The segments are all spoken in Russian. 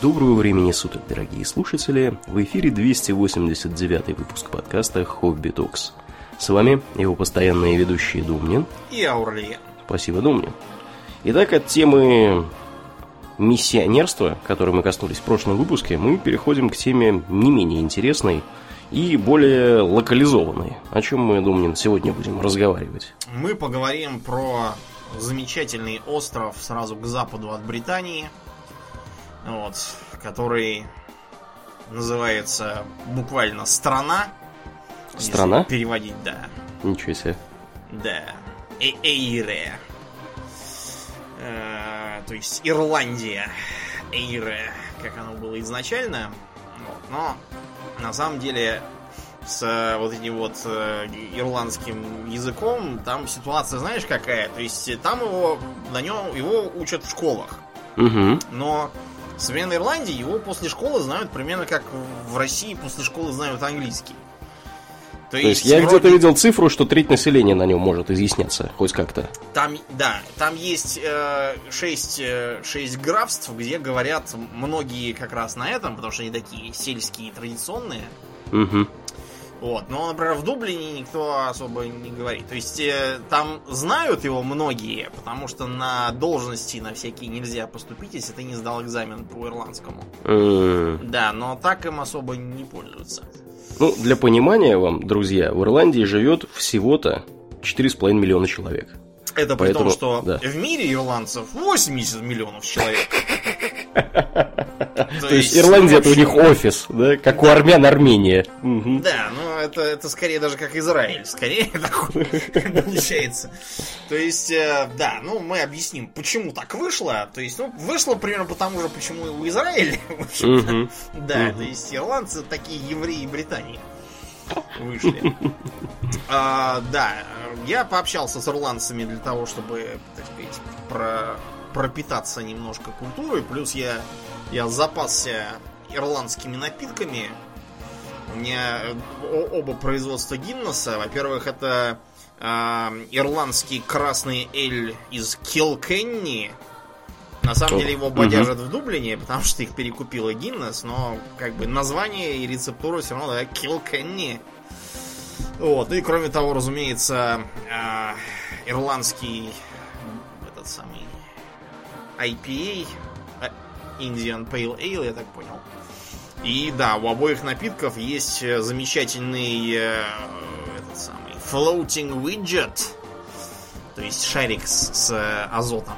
Доброго времени суток, дорогие слушатели! В эфире 289 выпуск подкаста «Хобби Токс». С вами его постоянные ведущие Думнин и Аурлиен. Спасибо, Думнин. Итак, от темы миссионерства, которой мы коснулись в прошлом выпуске, мы переходим к теме не менее интересной и более локализованной. О чем мы, Думнин, сегодня будем разговаривать? Мы поговорим про замечательный остров сразу к западу от Британии – вот, который называется буквально страна. Страна? Переводить, да. Ничего себе. Да. Э Эйре. Э, то есть Ирландия. Эйре, как оно было изначально. Вот. Но на самом деле с вот этим вот э, ирландским языком там ситуация, знаешь, какая? То есть там его на нем его учат в школах. Угу. Но в современной Ирландии его после школы знают примерно как в России после школы знают английский. То, То есть, есть я вроде... где-то видел цифру, что треть населения на нем может изъясняться, хоть как-то. Там, да, там есть э, 6, э, 6 графств, где говорят многие как раз на этом, потому что они такие сельские, традиционные. Угу. Вот. Но, например, в Дублине никто особо не говорит. То есть э, там знают его многие, потому что на должности на всякие нельзя поступить, если ты не сдал экзамен по ирландскому. Mm. Да, но так им особо не пользуются. Ну, для понимания вам, друзья, в Ирландии живет всего-то 4,5 миллиона человек. Это при Поэтому, том, что да. в мире ирландцев 80 миллионов человек. То есть Ирландия это у них офис, да, как у армян Армения. Да, ну это, это скорее даже как Израиль, скорее получается. То есть, э, да, ну мы объясним, почему так вышло. То есть, ну, вышло примерно потому же, почему и у Израиля. Да, то есть ирландцы такие евреи Британии вышли. А, да, я пообщался с ирландцами для того, чтобы, так сказать, про, пропитаться немножко культурой. Плюс я, я запасся ирландскими напитками. У меня оба производства Гиннесса. Во-первых, это э, ирландский красный эль из Килкенни. На самом деле его бодяжат угу. в Дублине, потому что их перекупила Гиннес, но как бы название и рецептура все равно да, Килкенни. Вот, ну и кроме того, разумеется, э, ирландский этот самый IPA, э, Indian Pale Ale, я так понял. И да, у обоих напитков есть э, замечательный э, этот самый floating widget, то есть шарик с, с азотом.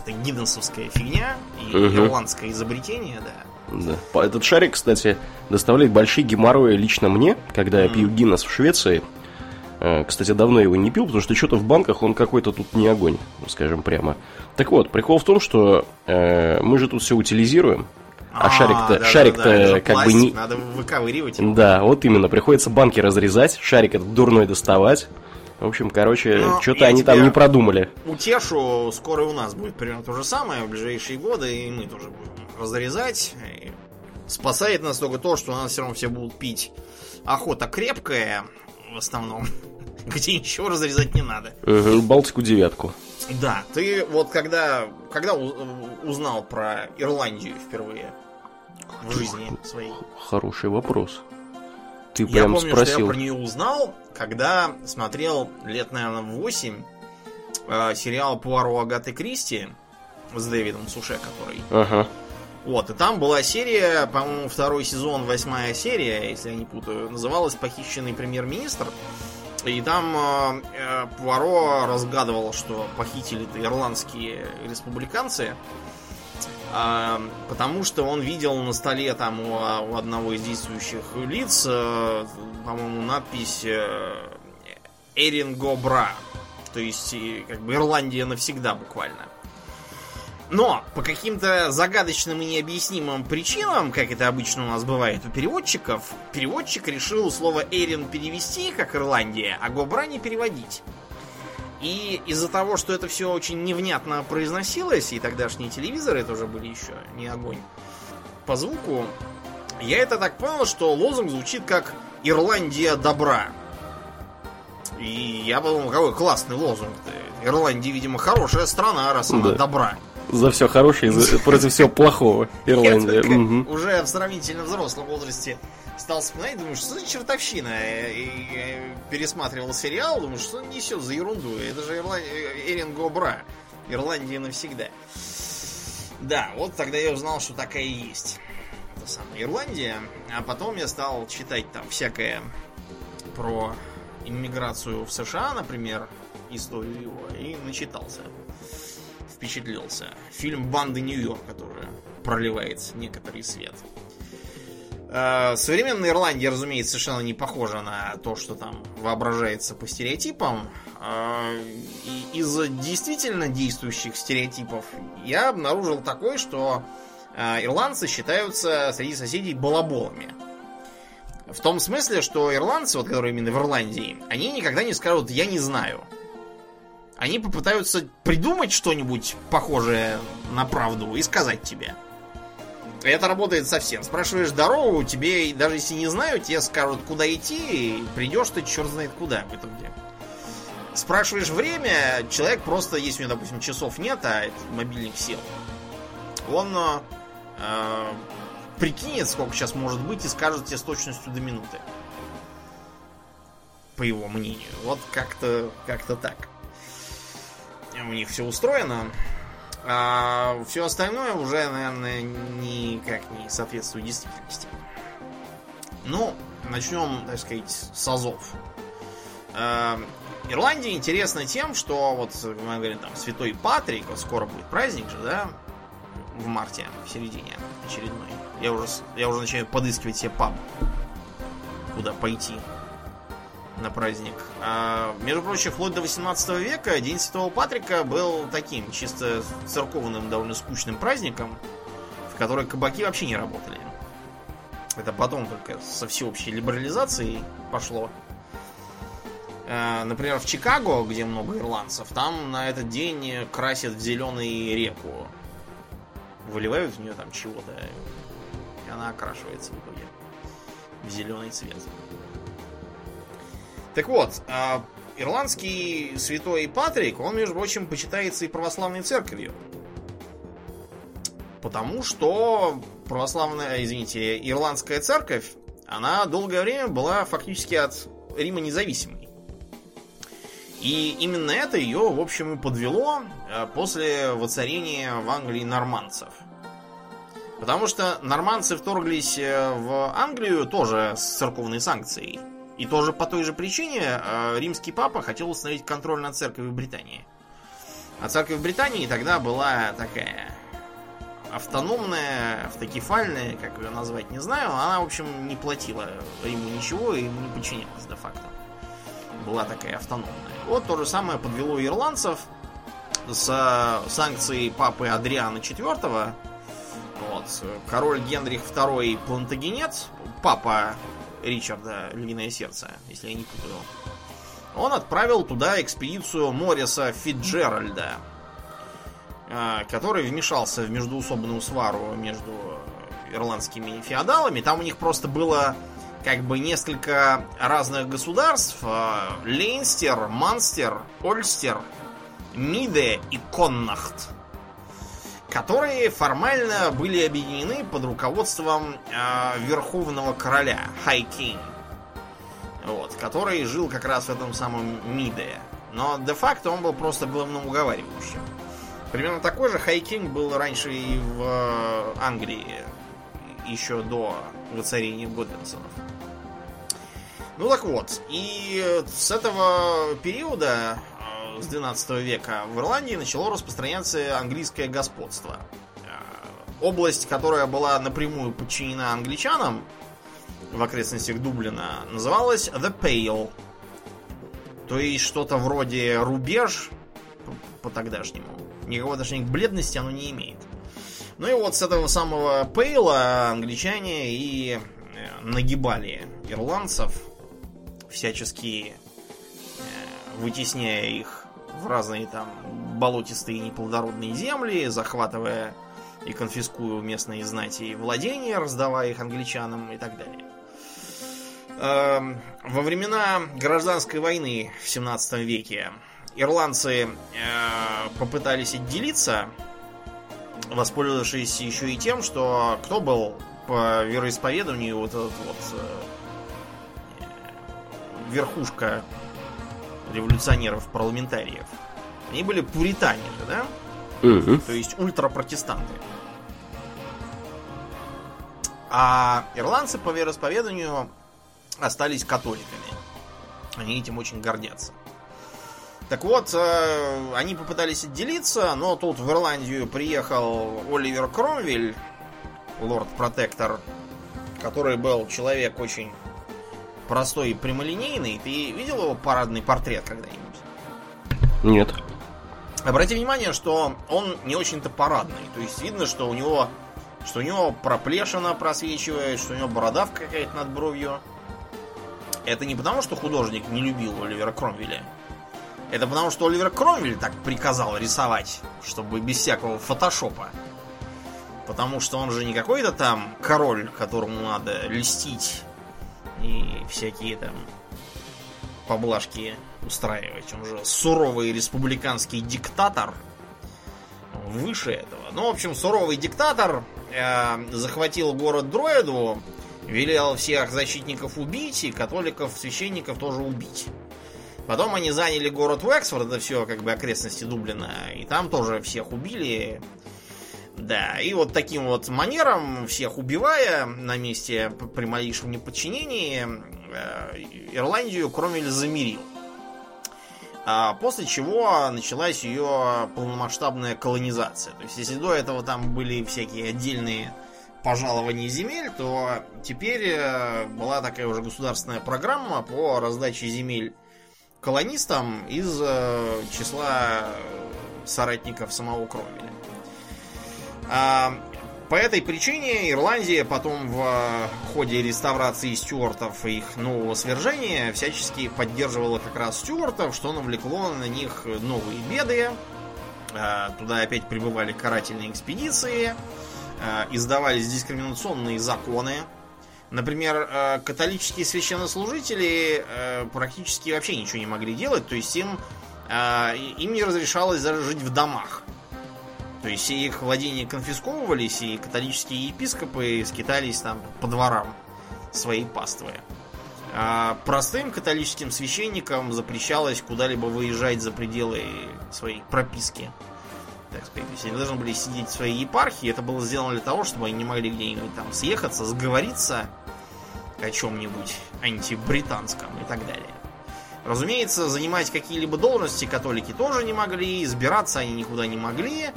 Это гидденсовская фигня и угу. ирландское изобретение, да. Да. Этот шарик, кстати, доставляет большие геморрои лично мне, когда mm. я пью Гиннес в Швеции. Э, кстати, давно его не пил, потому что что-то в банках он какой-то тут не огонь, скажем прямо. Так вот, прикол в том, что э, мы же тут все утилизируем. А, а шарик-то, да, шарик-то да, да, как пластик, бы не... Надо выковыривать его. Да, вот именно, приходится банки разрезать, шарик этот дурной доставать. В общем, короче, ну, что-то они там не продумали. Утешу, скоро у нас будет примерно то же самое в ближайшие годы, и мы тоже будем разрезать. И спасает нас только то, что у нас все равно все будут пить охота крепкая, в основном, где ничего разрезать не надо. Угу, Балтику девятку. Да, ты вот когда, когда узнал про Ирландию впервые в жизни своей? Хороший вопрос. Ты я прям помню, спросил. что я про нее узнал, когда смотрел лет, наверное, 8 э, сериал Пуаро Агаты Кристи с Дэвидом Суше, который. Ага. Вот, и там была серия, по-моему, второй сезон, восьмая серия, если я не путаю, называлась «Похищенный премьер-министр». И там э, э Пуаро разгадывал, что похитили-то ирландские республиканцы, э, потому что он видел на столе там у, у одного из действующих лиц, э, по-моему, надпись э, «Эринго Бра», то есть как бы Ирландия навсегда буквально. Но по каким-то загадочным и необъяснимым причинам, как это обычно у нас бывает у переводчиков, переводчик решил слово Эрин перевести как Ирландия, а Гобра не переводить. И из-за того, что это все очень невнятно произносилось, и тогдашние телевизоры тоже были еще не огонь по звуку, я это так понял, что лозунг звучит как «Ирландия добра». И я подумал, какой классный лозунг. -то. Ирландия, видимо, хорошая страна, раз она да. добра. За все хорошее и против всего плохого. Ирландия. Уже в сравнительно взрослом возрасте стал вспоминать, думаю, что за чертовщина. И пересматривал сериал, думаю, что несет за ерунду. Это же Эрин Гобра. Ирландия навсегда. Да, вот тогда я узнал, что такая есть. Это самая Ирландия. А потом я стал читать там всякое про иммиграцию в США, например, историю его, и начитался. Впечатлился. Фильм «Банды Нью-Йорка» тоже проливает некоторый свет. Э, современная Ирландия, разумеется, совершенно не похожа на то, что там воображается по стереотипам. Э, из действительно действующих стереотипов я обнаружил такой, что э, ирландцы считаются среди соседей балаболами. В том смысле, что ирландцы, вот которые именно в Ирландии, они никогда не скажут «я не знаю». Они попытаются придумать что-нибудь похожее на правду и сказать тебе. Это работает совсем. Спрашиваешь дорогу, тебе, даже если не знаю, тебе скажут, куда идти, и придешь ты черт знает куда в итоге. Спрашиваешь время, человек просто, если у него, допустим, часов нет, а мобильник сел, он э, прикинет, сколько сейчас может быть, и скажет тебе с точностью до минуты. По его мнению. Вот как-то как так. У них все устроено. А все остальное уже, наверное, никак не соответствует действительности. Ну, начнем, так сказать, с азов. А, Ирландия интересна тем, что вот мы говорим там Святой Патрик, вот скоро будет праздник же, да, в марте, в середине очередной. Я уже, я уже начинаю подыскивать себе паб, куда пойти на праздник. А, между прочим, вплоть до 18 века День Святого Патрика был таким чисто церковным, довольно скучным праздником, в который кабаки вообще не работали. Это потом только со всеобщей либерализацией пошло. А, например, в Чикаго, где много ирландцев, там на этот день красят в зеленый реку. Выливают в нее там чего-то, и она окрашивается в итоге в зеленый цвет. Так вот, а, ирландский святой Патрик, он, между прочим, почитается и православной церковью. Потому что православная, извините, ирландская церковь, она долгое время была фактически от Рима независимой. И именно это ее, в общем, и подвело а, после воцарения в Англии норманцев. Потому что норманцы вторглись э, в Англию тоже с церковной санкцией. И тоже по той же причине э, римский папа хотел установить контроль над церковью Британии. А церковь Британии тогда была такая автономная, автокефальная, как ее назвать, не знаю. Она, в общем, не платила Риму ничего и ему не подчинялась де-факто. Была такая автономная. Вот то же самое подвело ирландцев с санкцией папы Адриана IV. Вот. Король Генрих II Плантагенет, папа Ричарда Львиное Сердце, если я не путаю. Он отправил туда экспедицию Морриса Фитджеральда, а, который вмешался в междуусобную свару между ирландскими феодалами. Там у них просто было как бы несколько разных государств. А, Лейнстер, Манстер, Ольстер, Миде и Коннахт которые формально были объединены под руководством э, Верховного Короля, King, вот, который жил как раз в этом самом Миде. Но де-факто он был просто главным уговаривающим. Примерно такой же King был раньше и в э, Англии, еще до воцарения Годвинсонов. Ну так вот, и с этого периода с 12 века в Ирландии начало распространяться английское господство. Э, область, которая была напрямую подчинена англичанам в окрестностях Дублина, называлась The Pale. То есть что-то вроде рубеж по, тогдашнему. Никакого отношения к бледности оно не имеет. Ну и вот с этого самого Пейла англичане и э, нагибали ирландцев, всячески э, вытесняя их в разные там болотистые неплодородные земли, захватывая и конфискуя местные знати и владения, раздавая их англичанам и так далее. Эм, во времена гражданской войны в 17 веке ирландцы э, попытались отделиться воспользовавшись еще и тем, что кто был по вероисповеданию вот этот вот э, верхушка революционеров-парламентариев. Они были пуритане же, да? Мгм. То есть ультрапротестанты. А ирландцы по вероисповеданию остались католиками. Они этим очень гордятся. Так вот, э, они попытались отделиться, но тут в Ирландию приехал Оливер Кромвель, лорд-протектор, который был человек очень простой и прямолинейный. Ты видел его парадный портрет когда-нибудь? Нет. Обрати внимание, что он не очень-то парадный. То есть видно, что у него что у него проплешина просвечивает, что у него бородавка какая-то над бровью. Это не потому, что художник не любил Оливера Кромвеля. Это потому, что Оливер Кромвель так приказал рисовать, чтобы без всякого фотошопа. Потому что он же не какой-то там король, которому надо льстить и всякие там поблажки устраивать. Он же суровый республиканский диктатор. Выше этого. Ну, в общем, суровый диктатор э, захватил город Дроиду, велел всех защитников убить и католиков, священников тоже убить. Потом они заняли город Уэксфорд, это все как бы окрестности Дублина, и там тоже всех убили. Да, и вот таким вот манером, всех убивая на месте при малейшем неподчинении, э, Ирландию Кромвель замирил. А после чего началась ее полномасштабная колонизация. То есть, если до этого там были всякие отдельные пожалования земель, то теперь э, была такая уже государственная программа по раздаче земель колонистам из э, числа соратников самого Кромвеля. А, по этой причине Ирландия потом в ходе реставрации стюартов и их нового свержения всячески поддерживала как раз стюартов, что навлекло на них новые беды. А, Туда опять прибывали карательные экспедиции, а, издавались дискриминационные законы. Например, католические священнослужители практически вообще ничего не могли делать, то есть им, им не разрешалось даже жить в домах. То есть все их владения конфисковывались, и католические епископы скитались там по дворам своей паствы. А простым католическим священникам запрещалось куда-либо выезжать за пределы своей прописки. Так сказать, то есть они должны были сидеть в своей епархии. Это было сделано для того, чтобы они не могли где-нибудь там съехаться, сговориться о чем-нибудь антибританском и так далее. Разумеется, занимать какие-либо должности католики тоже не могли, избираться они никуда не могли,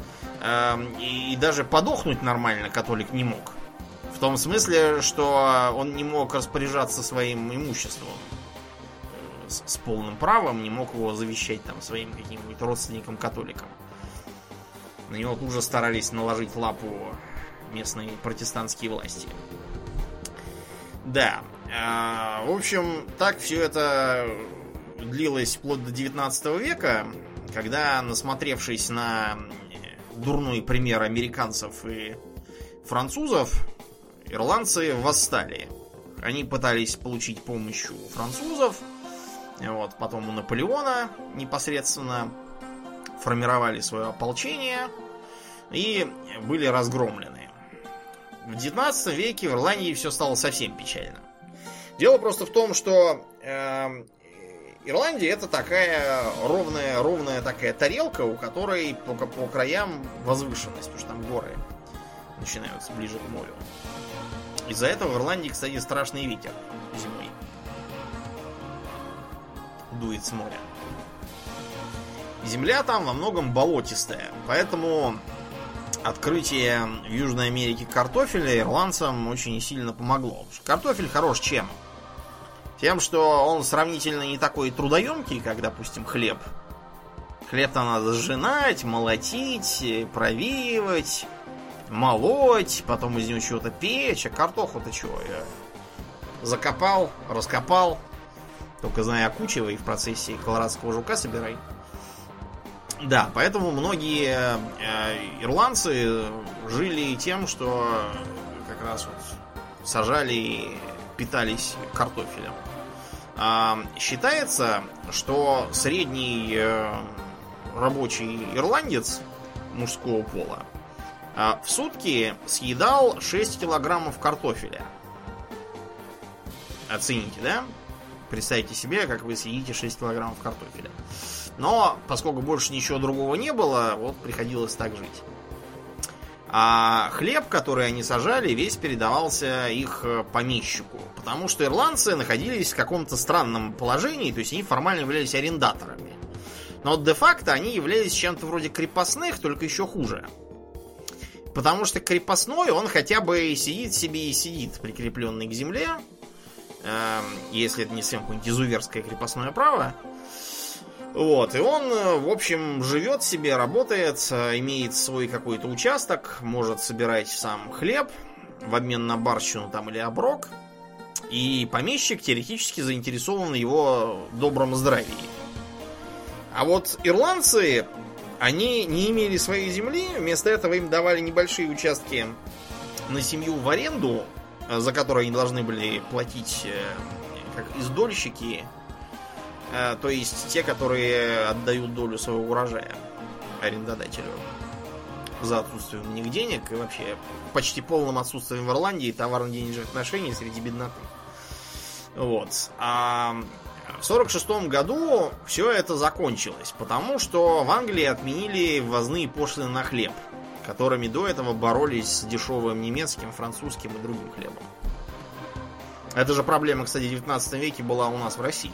и, и даже подохнуть нормально католик не мог. В том смысле, что он не мог распоряжаться своим имуществом э, с, с полным правом, не мог его завещать там своим каким-нибудь родственникам-католикам. На него тут же старались наложить лапу местные протестантские власти. Да. а, В общем, так все это длилось вплоть до 19 века, когда, насмотревшись на дурной пример американцев и французов, ирландцы восстали. Они пытались получить помощь у французов, вот, потом у Наполеона непосредственно формировали свое ополчение и были разгромлены. В 19 веке в Ирландии все стало совсем печально. Дело просто в том, что э, Ирландия это такая ровная, ровная такая тарелка, у которой по, по краям возвышенность, потому что там горы начинаются ближе к морю. Из-за этого в Ирландии, кстати, страшный ветер зимой. Дует с моря. Земля там во многом болотистая, поэтому открытие в Южной Америке картофеля ирландцам очень сильно помогло. Картофель хорош чем? Тем, что он сравнительно не такой трудоемкий, как, допустим, хлеб. Хлеб-то надо сжинать, молотить, провеивать, молоть, потом из него чего-то печь, а картоху-то чего? Я закопал, раскопал, только знаю, окучивай в процессе колорадского жука собирай. Да, поэтому многие э, ирландцы жили тем, что как раз вот сажали питались картофелем. А, считается, что средний э, рабочий ирландец мужского пола а, в сутки съедал 6 килограммов картофеля. Оцените, да? Представьте себе, как вы съедите 6 килограммов картофеля. Но, поскольку больше ничего другого не было, вот приходилось так жить. А хлеб, который они сажали, весь передавался их э, помещику. Потому что ирландцы находились в каком-то странном положении, то есть они формально являлись арендаторами. Но де-факто они являлись чем-то вроде крепостных, только еще хуже. Потому что крепостной, он хотя бы сидит себе и сидит, прикрепленный к земле, э, если это не совсем какое-нибудь изуверское крепостное право. Вот, и он, э, в общем, живет себе, работает, э, имеет свой какой-то участок, может собирать сам хлеб в обмен на барщину там или оброк. И помещик теоретически заинтересован в его добром здравии. А вот ирландцы, они не имели своей земли, вместо этого им давали небольшие участки на семью в аренду, э, за которые они должны были платить как издольщики то есть те, которые отдают долю своего урожая арендодателю за отсутствием у них денег и вообще почти полным отсутствием в Ирландии товарно-денежных отношений среди бедноты. Вот. А в 46 году все это закончилось, потому что в Англии отменили ввозные пошлины на хлеб, которыми до этого боролись с дешевым немецким, французским и другим хлебом. Это же проблема, кстати, в 19 веке была у нас в России.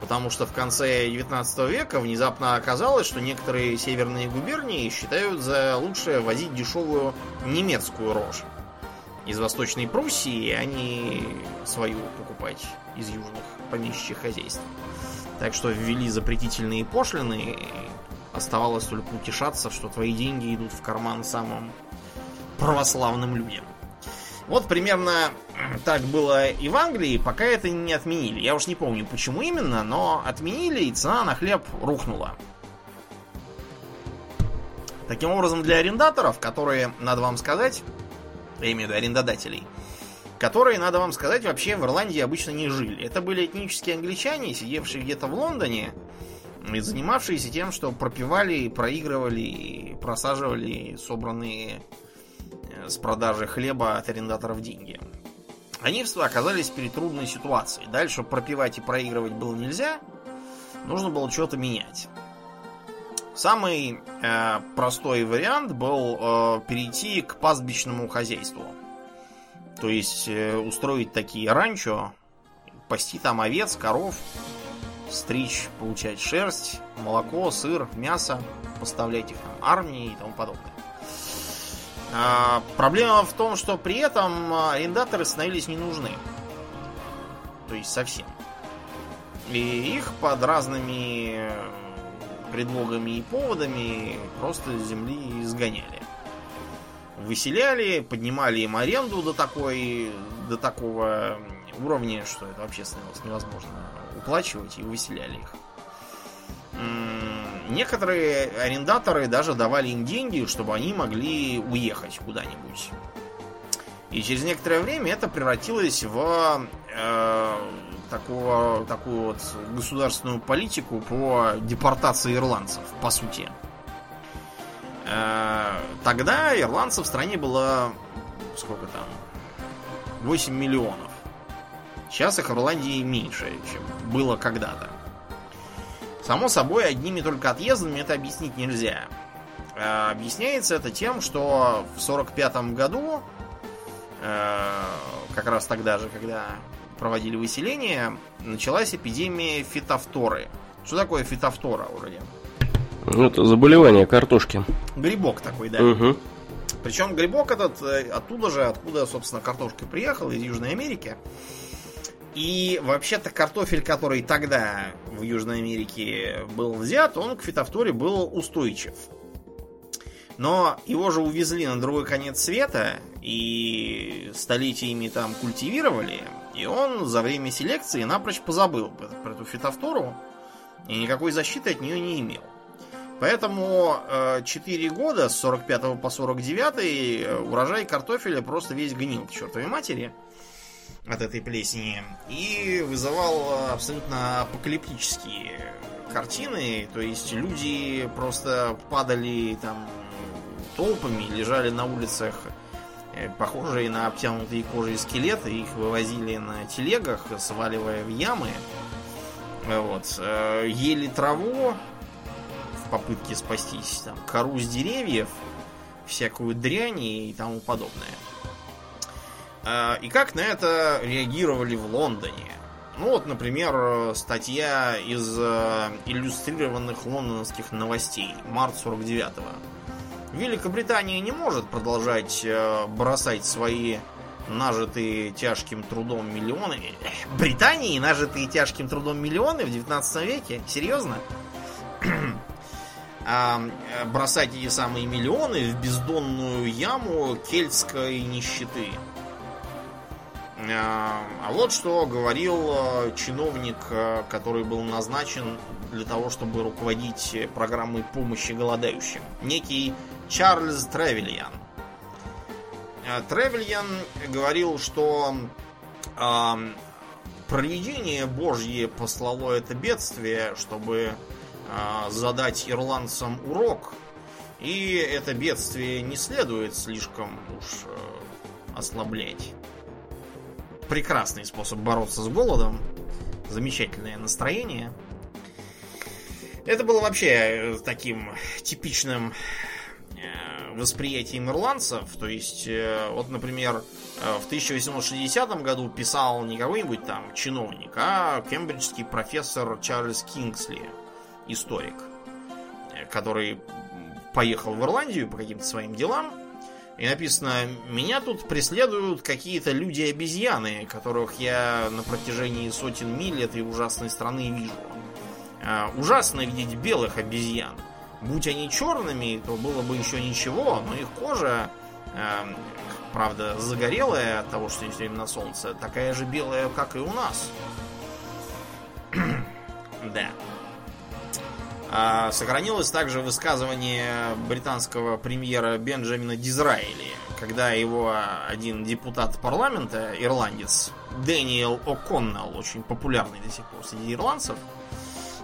Потому что в конце 19 века внезапно оказалось, что некоторые северные губернии считают за лучшее возить дешевую немецкую рожь из Восточной Пруссии, а не свою покупать из южных помещичьих хозяйств. Так что ввели запретительные пошлины, и оставалось только утешаться, что твои деньги идут в карман самым православным людям. Вот примерно так было и в Англии, пока это не отменили. Я уж не помню, почему именно, но отменили, и цена на хлеб рухнула. Таким образом, для арендаторов, которые, надо вам сказать, я имею в виду арендодателей, которые, надо вам сказать, вообще в Ирландии обычно не жили. Это были этнические англичане, сидевшие где-то в Лондоне и занимавшиеся тем, что пропивали, проигрывали и просаживали собранные с продажи хлеба от арендаторов деньги. Они оказались перед трудной ситуацией. Дальше пропивать и проигрывать было нельзя. Нужно было что-то менять. Самый э, простой вариант был э, перейти к пастбищному хозяйству. То есть э, устроить такие ранчо, пасти там овец, коров, стричь, получать шерсть, молоко, сыр, мясо, поставлять их там армии и тому подобное. А, проблема в том, что при этом арендаторы становились не нужны. То есть совсем. И их под разными предлогами и поводами просто с земли изгоняли. Выселяли, поднимали им аренду до такой, до такого уровня, что это вообще становилось невозможно уплачивать, и выселяли их. Некоторые арендаторы даже давали им деньги, чтобы они могли уехать куда-нибудь. И через некоторое время это превратилось в э, такого, такую вот государственную политику по депортации ирландцев, по сути. Э, тогда ирландцев в стране было сколько там? 8 миллионов. Сейчас их в Ирландии меньше, чем было когда-то. Само собой, одними только отъездами это объяснить нельзя. А, объясняется это тем, что в 45 году, э, как раз тогда же, когда проводили выселение, началась эпидемия фитофторы. Что такое фитофтора, вроде? Ну, это заболевание картошки. Грибок такой, да. Угу. Причем грибок этот э, оттуда же, откуда, собственно, картошка приехала, из Южной Америки. И вообще-то картофель, который тогда в Южной Америке был взят, он к фитофторе был устойчив. Но его же увезли на другой конец света и столетиями там культивировали, и он за время селекции напрочь позабыл про эту фитофтору и никакой защиты от нее не имел. Поэтому 4 э, года с 45 по 49 э, урожай картофеля просто весь гнил к чертовой матери – от этой плесени и вызывал абсолютно апокалиптические картины. То есть люди просто падали там толпами лежали на улицах э, похожие на обтянутые кожей скелеты. Их вывозили на телегах, сваливая в ямы. Вот. Э, ели траву в попытке спастись. Там, кору с деревьев, всякую дрянь и тому подобное. Э, и как на это реагировали в Лондоне? Ну вот, например, статья из э, иллюстрированных лондонских новостей, март 49-го. Великобритания не может продолжать э, бросать свои нажитые тяжким трудом миллионы. Британии нажитые тяжким трудом миллионы в 19 веке? Серьезно? а, бросать эти самые миллионы в бездонную яму кельтской нищеты. А, а вот что говорил э, чиновник, э, который был назначен для того, чтобы руководить программой помощи голодающим. Некий Чарльз Тревельян. Э, Тревельян говорил, что э, проведение Божье послало это бедствие, чтобы э, задать ирландцам урок. И это бедствие не следует слишком уж э, ослаблять прекрасный способ бороться с голодом. Замечательное настроение. Это было вообще э, таким типичным э, восприятием ирландцев. То есть, э, вот, например, в 1860 году писал не какой-нибудь там чиновник, а кембриджский профессор Чарльз Кингсли, историк, который поехал в Ирландию по каким-то своим делам и написано, меня тут преследуют какие-то люди-обезьяны, которых я на протяжении сотен миль этой ужасной страны вижу. А, ужасно видеть белых обезьян. Будь они черными, то было бы еще ничего, но их кожа, а, правда, загорелая от того, что все время на солнце, такая же белая, как и у нас. да. А, сохранилось также высказывание британского премьера Бенджамина Дизраэли, когда его один депутат парламента, ирландец, Дэниел О'Коннелл, очень популярный до сих пор среди ирландцев,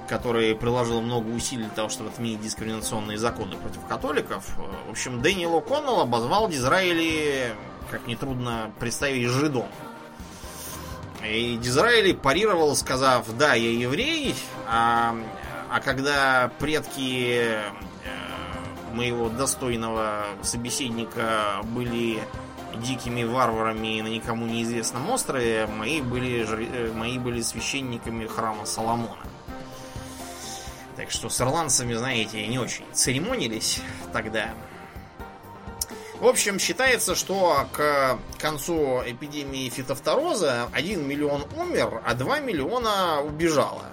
который приложил много усилий для того, чтобы отменить дискриминационные законы против католиков. В общем, Дэниел О'Коннелл обозвал Дизраэли, как нетрудно представить, жидом. И Дизраэли парировал, сказав, да, я еврей, а а когда предки э, моего достойного собеседника были дикими варварами на никому неизвестном острове, мои были, э, мои были священниками храма Соломона. Так что с ирландцами, знаете, не очень церемонились тогда. В общем, считается, что к концу эпидемии фитофтороза 1 миллион умер, а 2 миллиона убежало.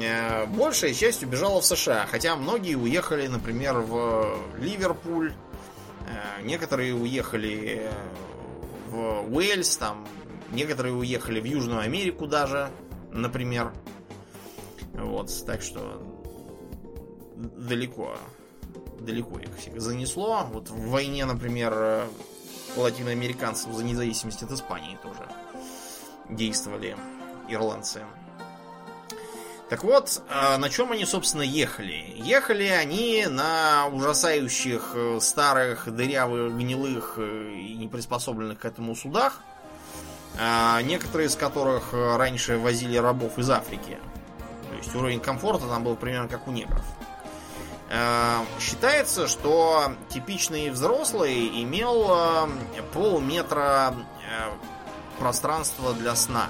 Э, большая часть убежала в США, хотя многие уехали, например, в Ливерпуль, э, некоторые уехали в Уэльс, там, некоторые уехали в Южную Америку даже, например. Вот, так что далеко, далеко их всех занесло. Вот в войне, например, латиноамериканцев за независимость от Испании тоже действовали ирландцы. Так вот, а, на чем они, собственно, ехали? Ехали они на ужасающих э, старых, дырявых, гнилых э, и неприспособленных к этому судах, а, некоторые из которых э, раньше возили рабов из Африки. То есть уровень комфорта там был примерно как у негров. А, считается, что типичный взрослый имел полметра пространства для сна.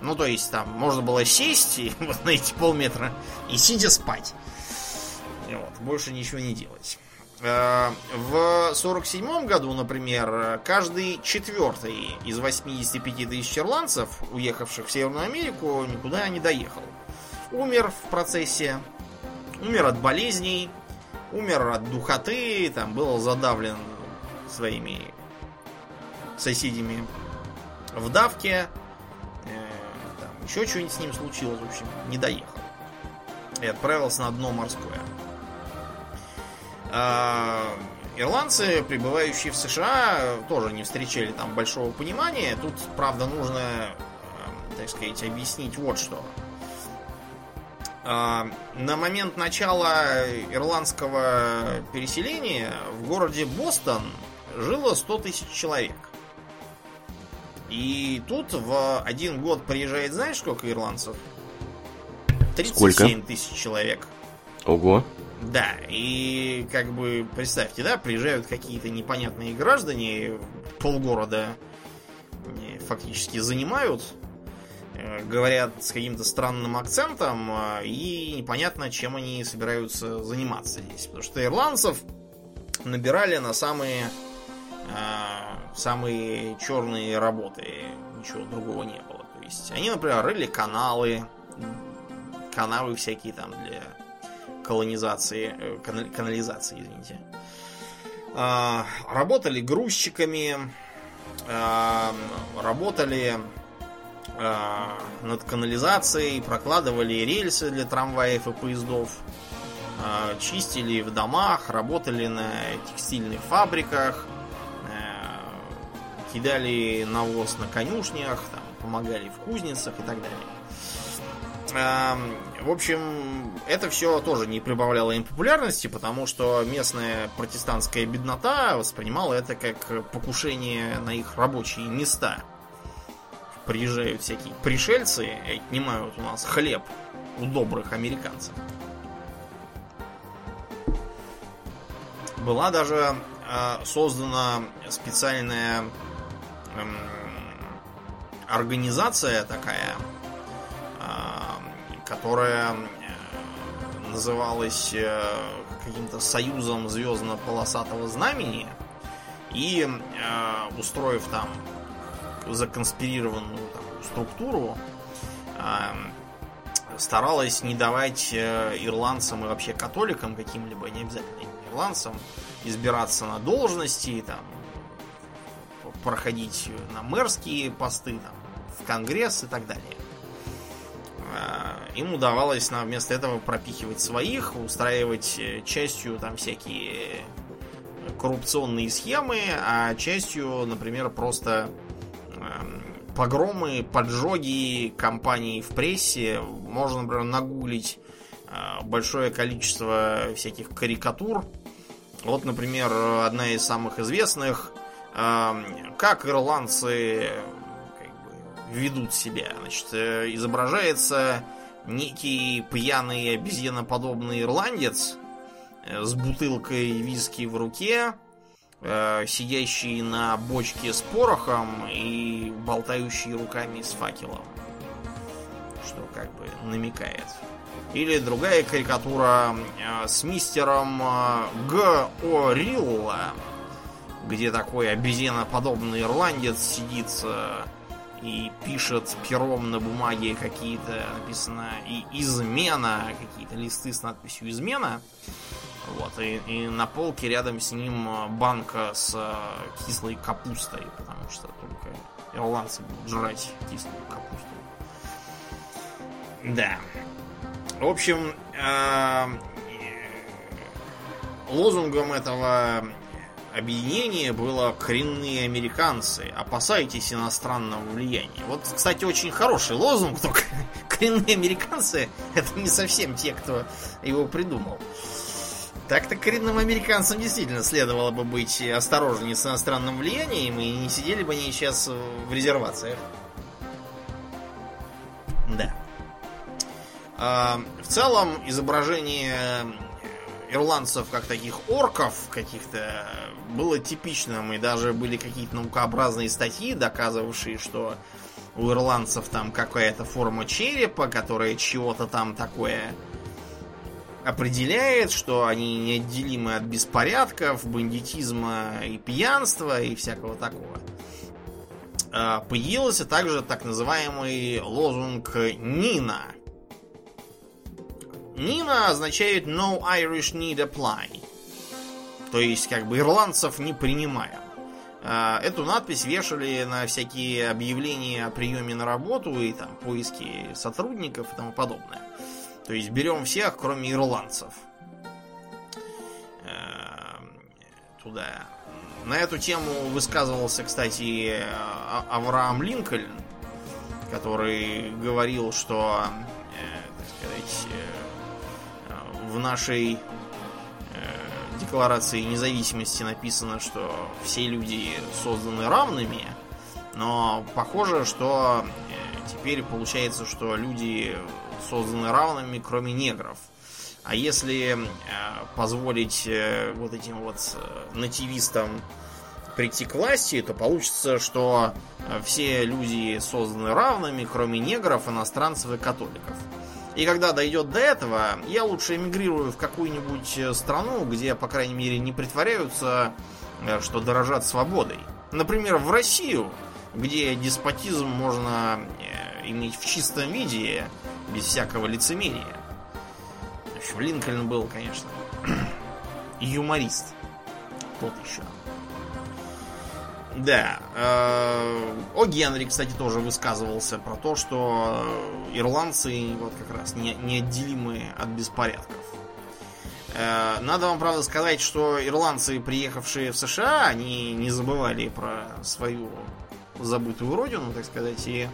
Ну, то есть там можно было сесть и, вот на эти полметра и сидя спать. И вот, больше ничего не делать. Э, в 47 году, например, каждый четвертый из 85 тысяч ирландцев, уехавших в Северную Америку, никуда не доехал. Умер в процессе, умер от болезней, умер от духоты, там был задавлен своими соседями в давке, еще что-нибудь с ним случилось, в общем, не доехал. И отправился на дно морское. А, ирландцы, прибывающие в США, тоже не встречали там большого понимания. Тут, правда, нужно, так сказать, объяснить вот что. А, на момент начала ирландского переселения в городе Бостон жило 100 тысяч человек. И тут в один год приезжает, знаешь, сколько ирландцев? 37 тысяч человек. Ого. Да, и как бы представьте, да, приезжают какие-то непонятные граждане, полгорода э, фактически занимают, э, говорят с каким-то странным акцентом, э, и непонятно, чем они собираются заниматься здесь. Потому что ирландцев набирали на самые самые черные работы, ничего другого не было. То есть они, например, рыли каналы, канавы всякие там для колонизации, э, канализации, извините. А, работали грузчиками, а, работали а, над канализацией, прокладывали рельсы для трамваев и поездов, чистили в домах, работали на текстильных фабриках, кидали навоз на конюшнях, там, помогали в кузницах и так далее. В общем, это все тоже не прибавляло им популярности, потому что местная протестантская беднота воспринимала это как покушение на их рабочие места. Приезжают всякие пришельцы и отнимают у нас хлеб у добрых американцев. Была даже э, создана специальная организация такая, которая э, называлась э, каким-то союзом звездно-полосатого знамени. И э, устроив там законспирированную там, структуру, старалась не давать ирландцам и вообще католикам каким-либо, не обязательно ирландцам, избираться на должности, там, проходить на мэрские посты, там, в Конгресс и так далее. А, им удавалось на вместо этого пропихивать своих, устраивать э, частью там всякие коррупционные схемы, а частью, например, просто эм, погромы, поджоги компаний в прессе. Можно, например, нагуглить э, большое количество всяких карикатур. Вот, например, одна из самых известных, как ирландцы ведут себя. Значит, э, изображается некий пьяный обезьяноподобный ирландец э, с бутылкой виски в руке, э, сидящий на бочке с порохом и болтающий руками с факелом. Что как бы намекает. Или другая карикатура с мистером Г. О. Рилла, где такой обезьяноподобный ирландец сидит и пишет пером на бумаге какие-то, написано и измена, какие-то листы с надписью измена. Вот, и, и на полке рядом с ним банка с э, кислой капустой, потому что только ирландцы будут жрать кислую капусту. Да. В общем, э, лозунгом этого объединение было коренные американцы. Опасайтесь иностранного влияния. Вот, кстати, очень хороший лозунг, только коренные американцы это не совсем те, кто его придумал. Так-то коренным американцам действительно следовало бы быть осторожнее с иностранным влиянием и не сидели бы они сейчас в резервациях. Да. А, в целом, изображение ирландцев как таких орков каких-то было типичным, и даже были какие-то наукообразные статьи, доказывавшие, что у ирландцев там какая-то форма черепа, которая чего-то там такое определяет, что они неотделимы от беспорядков, бандитизма и пьянства и всякого такого. А, появился также так называемый лозунг Нина – Нина означает No Irish Need Apply. То есть, как бы, ирландцев не принимаем. А, эту надпись вешали на всякие объявления о приеме на работу и там поиски сотрудников и тому подобное. То есть берем всех, кроме ирландцев. А, туда. На эту тему высказывался, кстати, а, Авраам Линкольн, который говорил, что, э, так сказать, э, в нашей э, декларации независимости написано, что все люди созданы равными, но похоже, что э, теперь получается, что люди созданы равными, кроме негров. А если э, позволить э, вот этим вот э, нативистам прийти к власти, то получится, что э, все люди созданы равными, кроме негров, иностранцев и католиков. И когда дойдет до этого, я лучше эмигрирую в какую-нибудь э, страну, где, по крайней мере, не притворяются, э, что дорожат свободой. Например, в Россию, где деспотизм можно иметь в чистом виде, без всякого лицемерия. В общем, Линкольн был, конечно, юморист. Тот еще. Да. Э, О Генри, кстати, тоже высказывался про то, что ирландцы вот как раз не, неотделимы от беспорядков. Э, надо вам, правда, сказать, что ирландцы, приехавшие в США, они не забывали про свою забытую родину, так сказать, и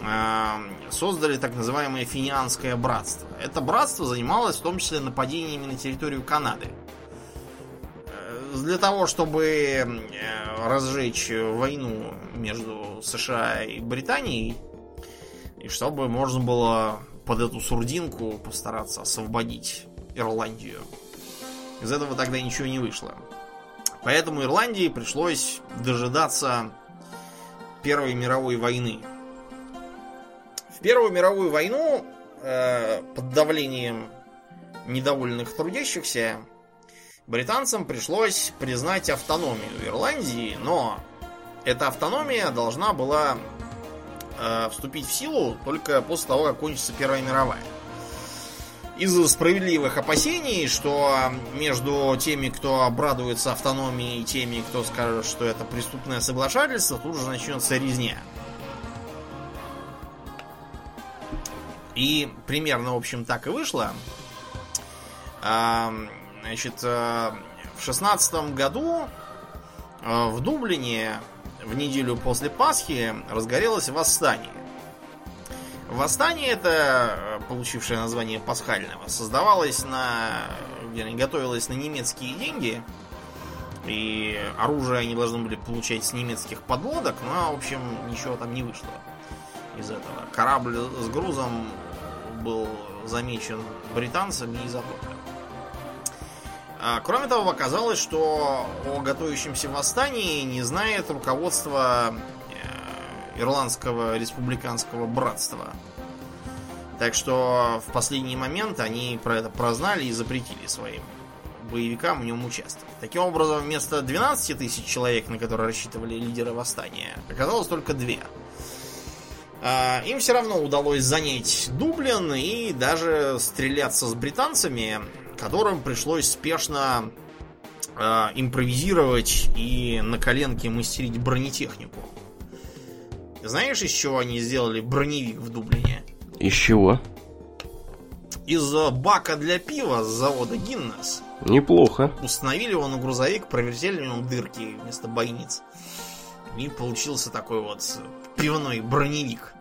э, создали так называемое финианское братство. Это братство занималось в том числе нападениями на территорию Канады для того, чтобы э, разжечь войну между США и Британией, и чтобы можно было под эту сурдинку постараться освободить Ирландию. Из этого тогда ничего не вышло. Поэтому Ирландии пришлось дожидаться Первой мировой войны. В Первую мировую войну э, под давлением недовольных трудящихся британцам пришлось признать автономию Ирландии, но эта автономия должна была э, вступить в силу только после того, как кончится Первая мировая. Из-за справедливых опасений, что между теми, кто обрадуется автономии, и теми, кто скажет, что это преступное соглашательство, тут же начнется резня. И примерно, в общем, так и вышло. Значит, э, в шестнадцатом году э, в Дублине в неделю после Пасхи разгорелось восстание. Восстание это, э, получившее название пасхального, создавалось на... готовилось на немецкие деньги. И оружие они должны были получать с немецких подлодок, но, в общем, ничего там не вышло из этого. Корабль с грузом был замечен британцами и затоплен. А, кроме того, оказалось, что о готовящемся восстании не знает руководство э, Ирландского республиканского братства. Так что в последний момент они про это прознали и запретили своим боевикам в нем участвовать. Таким образом, вместо 12 тысяч человек, на которые рассчитывали лидеры восстания, оказалось только две. А, им все равно удалось занять Дублин и даже стреляться с британцами, которым пришлось спешно э, импровизировать и на коленке мастерить бронетехнику. Знаешь, из чего они сделали броневик в Дублине? Из чего? Из бака для пива с завода Гиннес. Неплохо. Установили его на грузовик, провертели в нем дырки вместо бойниц. И получился такой вот пивной броневик.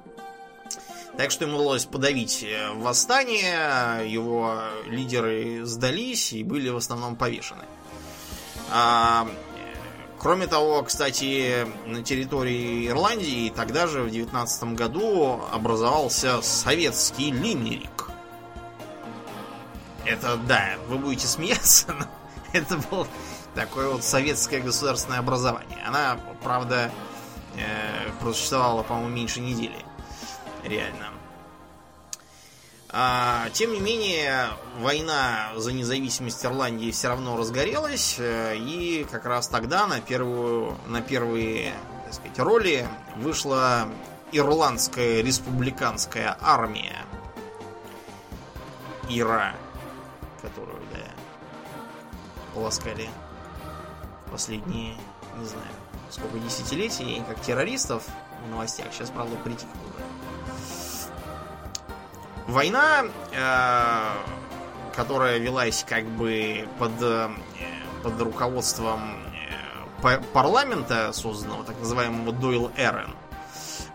Так что ему удалось подавить э, восстание, его лидеры сдались и были в основном повешены. А, кроме того, кстати, на территории Ирландии тогда же, в 19 году, образовался советский лимерик. Это, да, вы будете смеяться, но это было такое вот советское государственное образование. Она, правда, э, просуществовала, по-моему, меньше недели реально. А, тем не менее, война за независимость Ирландии все равно разгорелась, э, и как раз тогда на первую, на первые, так сказать, роли вышла ирландская республиканская армия. Ира, которую, да, полоскали последние, не знаю, сколько десятилетий, как террористов в новостях. Сейчас, правда, притихло уже. Война, э, которая велась как бы под, э, под руководством э, парламента, созданного так называемого Дойл Эрен,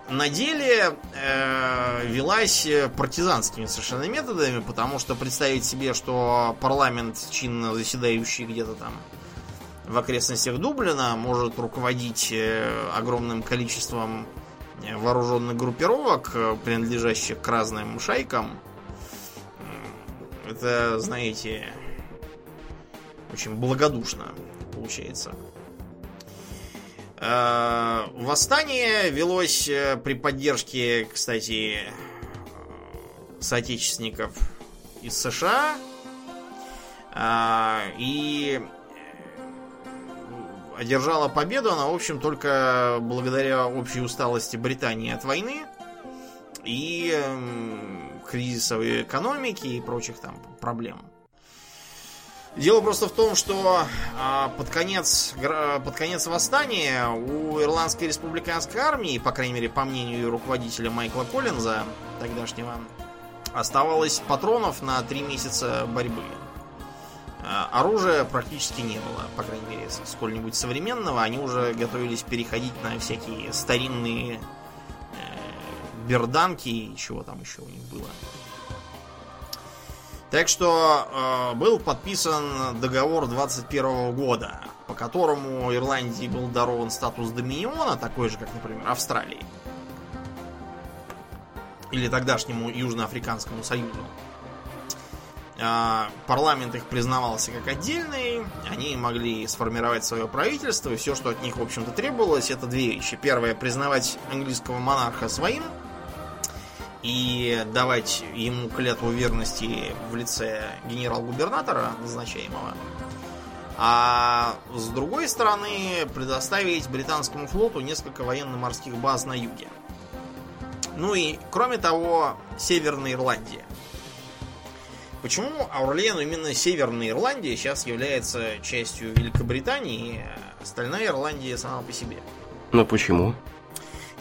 на деле э, велась партизанскими совершенно методами, потому что представить себе, что парламент, чинно заседающий где-то там в окрестностях Дублина, может руководить э, огромным количеством вооруженных группировок, э, принадлежащих к разным шайкам, это, знаете, очень благодушно получается. Э, восстание велось э, при поддержке, кстати, соотечественников из США. И одержала победу она, в общем, только благодаря общей усталости Британии от войны и кризиса в экономике и прочих там проблем. Дело просто в том, что а, под, конец, под конец восстания у Ирландской республиканской армии, по крайней мере, по мнению руководителя Майкла Коллинза, тогдашнего, оставалось патронов на три месяца борьбы. А, оружия практически не было, по крайней мере, сколь-нибудь современного. Они уже готовились переходить на всякие старинные э, берданки и чего там еще у них было. Так что э, был подписан договор 21 года, по которому Ирландии был дарован статус доминиона, такой же, как, например, Австралии. Или тогдашнему Южноафриканскому союзу. Парламент их признавался как отдельный, они могли сформировать свое правительство, и все, что от них, в общем-то, требовалось, это две вещи. Первое, признавать английского монарха своим – и давать ему клятву верности в лице генерал-губернатора назначаемого. А с другой стороны, предоставить британскому флоту несколько военно-морских баз на юге. Ну и, кроме того, Северная Ирландия. Почему Аурлену именно Северная Ирландия сейчас является частью Великобритании, а остальная Ирландия сама по себе? Ну почему?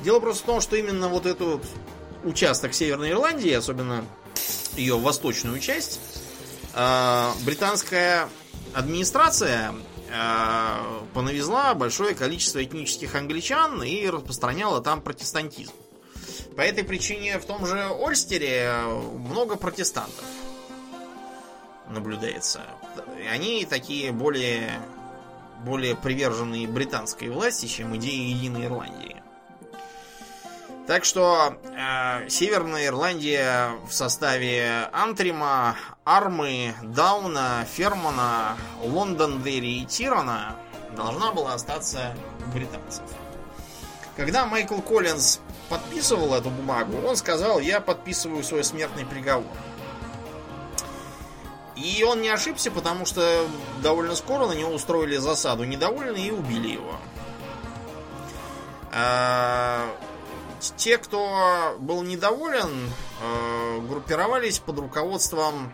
Дело просто в том, что именно вот эту участок Северной Ирландии, особенно ее восточную часть, э, британская администрация э, понавезла большое количество этнических англичан и распространяла там протестантизм. По этой причине в том же Ольстере много протестантов наблюдается. Они такие более, более приверженные британской власти, чем идеи Единой Ирландии. Так что э, Северная Ирландия в составе Антрима, Армы, Дауна, Фермана, Лондондерри и Тирана должна была остаться британцев. Когда Майкл Коллинз подписывал эту бумагу, он сказал, я подписываю свой смертный приговор. И он не ошибся, потому что довольно скоро на него устроили засаду недовольные и убили его. Э, те, кто был недоволен, э, группировались под руководством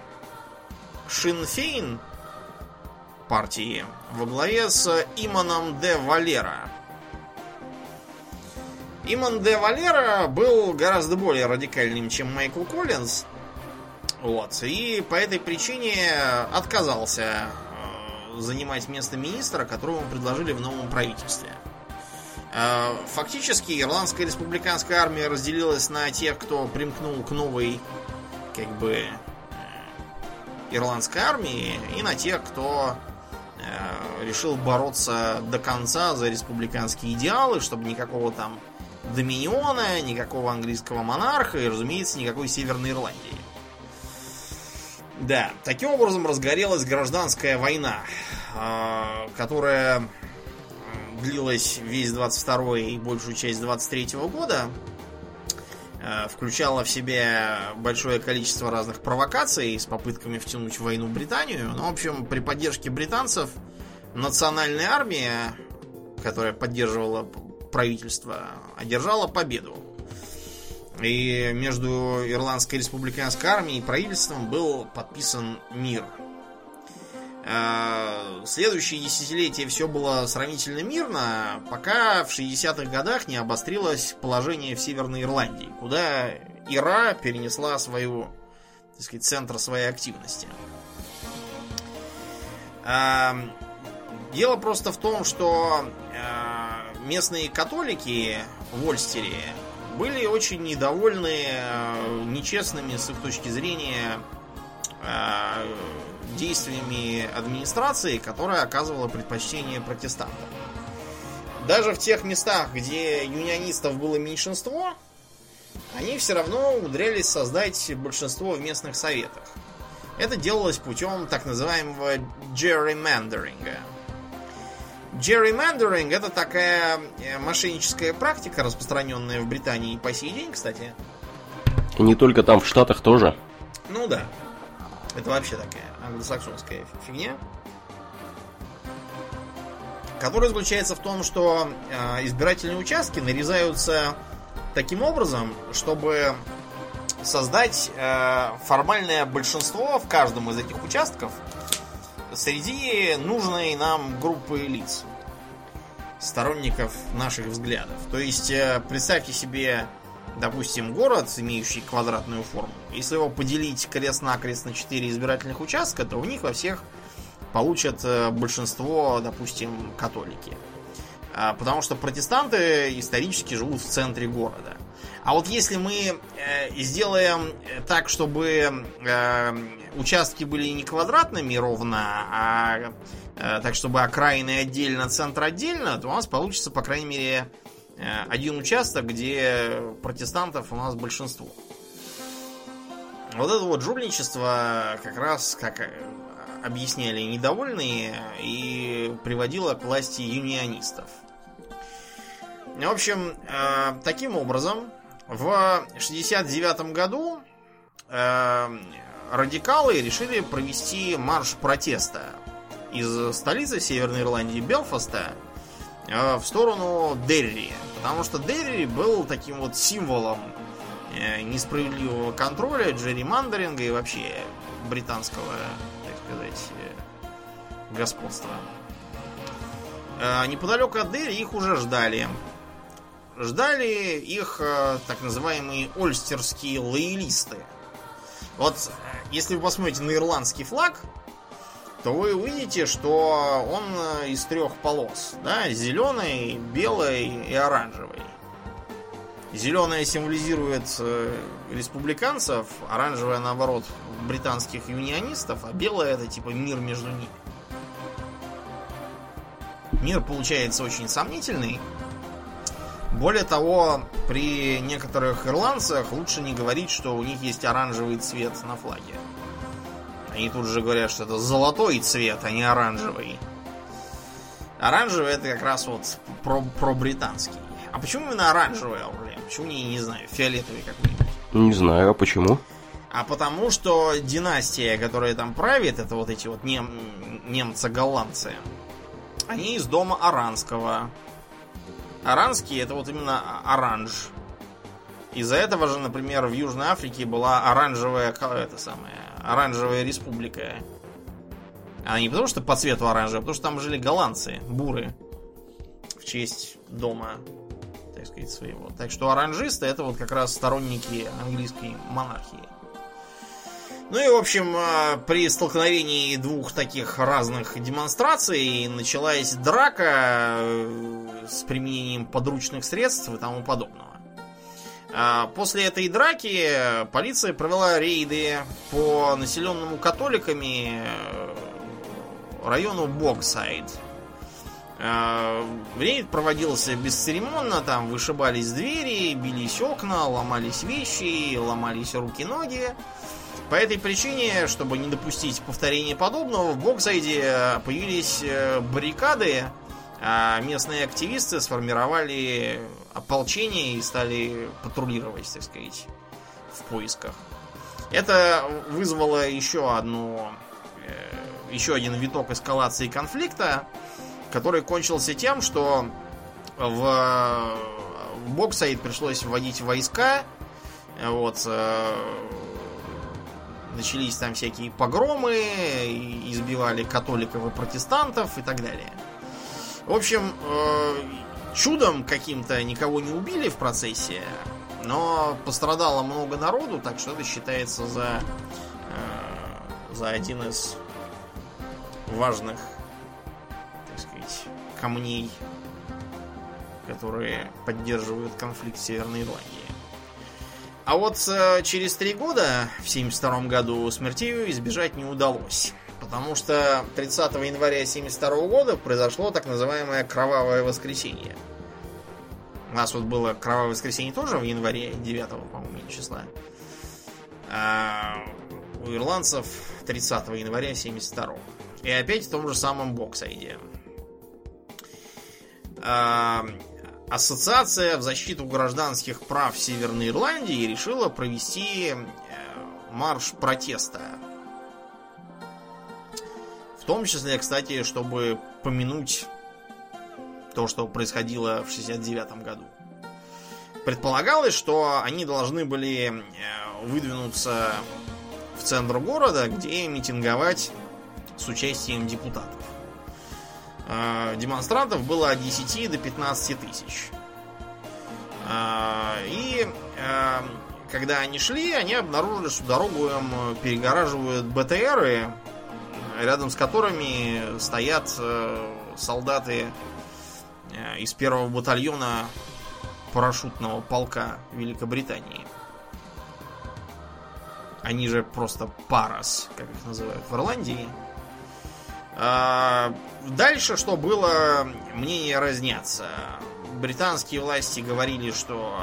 Шинфейн партии во главе с Иманом де Валера. Иман де Валера был гораздо более радикальным, чем Майкл Коллинз. Вот. И по этой причине отказался э, занимать место министра, которого ему предложили в новом правительстве. Э, фактически ирландская республиканская армия разделилась на тех, кто примкнул к новой, как бы, э, ирландской армии, и на тех, кто решил бороться до конца за республиканские идеалы, чтобы никакого там доминиона, никакого английского монарха и, разумеется, никакой Северной Ирландии. Да, таким образом разгорелась гражданская война, которая длилась весь 22 и большую часть 23 года, э, включала в себе большое количество разных провокаций с попытками втянуть в войну Британию. Ну, в общем, при поддержке британцев национальная армия, которая поддерживала правительство, одержала победу. И между Ирландской республиканской армией и правительством был подписан мир – Э, следующие десятилетия все было сравнительно мирно, пока в 60-х годах не обострилось положение в Северной Ирландии, куда Ира перенесла свою, так сказать, центр своей активности. Э, дело просто в том, что э, местные католики в Ольстере были очень недовольны э, нечестными с их точки зрения э, действиями администрации, которая оказывала предпочтение протестантам. Даже в тех местах, где юнионистов было меньшинство, они все равно умудрялись создать большинство в местных советах. Это делалось путем так называемого gerrymanderinga. Gerrymandering это такая э, мошенническая практика, распространенная в Британии по сей день, кстати. И не только там, в Штатах тоже. Ну да. Это вообще такая англосаксонская фигня. Которая заключается в том, что э, избирательные участки нарезаются таким образом, чтобы создать э, формальное большинство в каждом из этих участков среди нужной нам группы лиц, сторонников наших взглядов. То есть, э, представьте себе, допустим, город, имеющий квадратную форму. Если его поделить крест-накрест на 4 избирательных участка, то в них во всех получат э, большинство, допустим, католики. А, потому что протестанты исторически живут в центре города. А вот если мы э, сделаем так, чтобы э, участки были не квадратными ровно, а э, так, чтобы окраины отдельно, центр отдельно, то у нас получится, по крайней мере, э, один участок, где протестантов у нас большинство. Вот это вот жульничество как раз, как э, объясняли недовольные, и приводило к власти юнионистов. В общем, э, таким образом, в 69 году э, радикалы решили провести марш протеста из столицы Северной Ирландии Белфаста э, в сторону Дерри. Потому что Дерри был таким вот символом э, несправедливого контроля, джерримандеринга и вообще британского, так сказать, э, господства. Э, неподалеку от Дерри их уже ждали ждали их э, так называемые ольстерские лоялисты. Вот э, если вы посмотрите на ирландский флаг, то вы увидите, что он э, из трех полос. Да? Зеленый, белый и оранжевый. Зеленая символизирует республиканцев, оранжевая, наоборот, британских юнионистов, а белая это типа мир между ними. Мир получается очень сомнительный, более того, при некоторых ирландцах лучше не говорить, что у них есть оранжевый цвет на флаге. Они тут же говорят, что это золотой цвет, а не оранжевый. Оранжевый это как раз вот про, про британский. А почему именно оранжевый Аурлен? Почему не, не знаю, фиолетовый какой-нибудь? Не знаю, а почему? А потому что династия, которая там правит, это вот эти вот нем, немцы-голландцы, они из дома Аранского. Аранский это вот именно оранж. Из-за этого же, например, в Южной Африке была оранжевая, это самая, оранжевая республика. А не потому что по цвету оранжевая, а потому что там жили голландцы, буры. В честь дома, так сказать, своего. Так что оранжисты это вот как раз сторонники английской монархии. Ну и, в общем, а, при столкновении двух таких разных демонстраций началась драка э, с применением подручных средств и тому подобного. А, после этой драки полиция провела рейды по населенному католиками э, району Боксайд. А, рейд проводился бесцеремонно, там вышибались двери, бились окна, ломались вещи, ломались руки-ноги. По этой причине, чтобы не допустить повторения подобного, в Боксайде появились э, баррикады, а местные активисты сформировали ополчение и стали патрулировать, так сказать, в поисках. Это вызвало еще одну, э, еще один виток эскалации конфликта, который кончился тем, что в, в Боксайд пришлось вводить войска, вот, э, начались там всякие погромы, избивали католиков и протестантов и так далее. В общем, э, чудом каким-то никого не убили в процессе, но пострадало много народу, так что это считается за, э, за один из важных, так сказать, камней, которые поддерживают конфликт в Северной Ирландии. А вот э, через три года, в 72 году, смерти избежать не удалось. Потому что 30 января 72 года произошло так называемое кровавое воскресенье. У нас вот было кровавое воскресенье тоже в январе 9, по-моему, числа. А у ирландцев 30 января 72 И опять в том же самом боксайде. Ассоциация в защиту гражданских прав Северной Ирландии решила провести э, марш протеста. В том числе, кстати, чтобы помянуть то, что происходило в 69 году. Предполагалось, что они должны были э, выдвинуться в центр города, где митинговать с участием депутатов. Э, демонстрантов было от 10 до 15 тысяч. Э, и когда они шли, они обнаружили, что дорогу им перегораживают БТРы, рядом с которыми стоят солдаты Э, из первого батальона парашютного полка Великобритании. Они же просто парас, как их называют в Ирландии. Дальше, что было, мнения разнятся. Британские власти говорили, что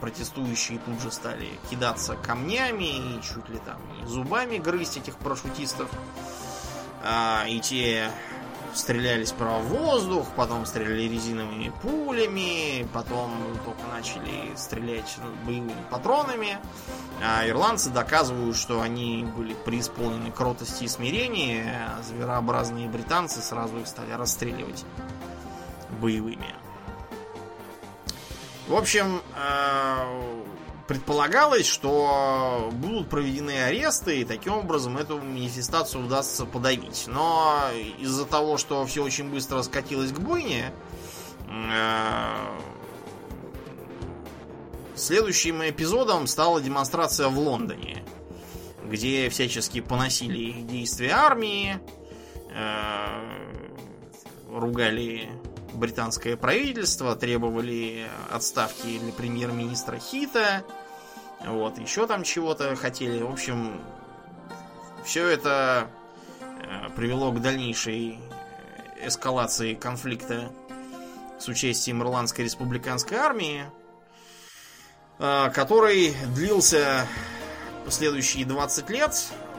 протестующие тут же стали кидаться камнями и чуть ли там зубами грызть этих парашютистов. А, и те стреляли в воздух, потом стреляли резиновыми пулями, потом только начали стрелять боевыми патронами. А ирландцы доказывают, что они были преисполнены кротости и смирения, а зверообразные британцы сразу их стали расстреливать боевыми. В общем, э, предполагалось, что будут проведены аресты, и таким образом эту манифестацию удастся подавить. Но из-за того, что все очень быстро скатилось к бойне, э, следующим эпизодом стала демонстрация в Лондоне, где всячески поносили действия армии, э, ругали британское правительство, требовали отставки премьер-министра Хита, вот, еще там чего-то хотели. В общем, все это э, привело к дальнейшей эскалации конфликта с участием Ирландской республиканской армии, э, который длился следующие 20 лет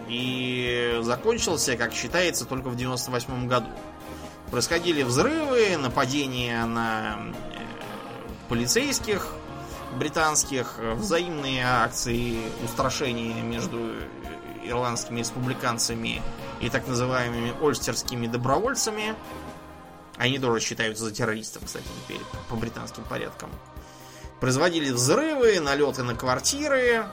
и закончился, как считается, только в 98 году. Происходили взрывы, нападения на э, полицейских британских, взаимные акции устрашения между ирландскими республиканцами и так называемыми ольстерскими добровольцами. Они тоже считаются за террористов, кстати, теперь по британским порядкам. Производили взрывы, налеты на квартиры,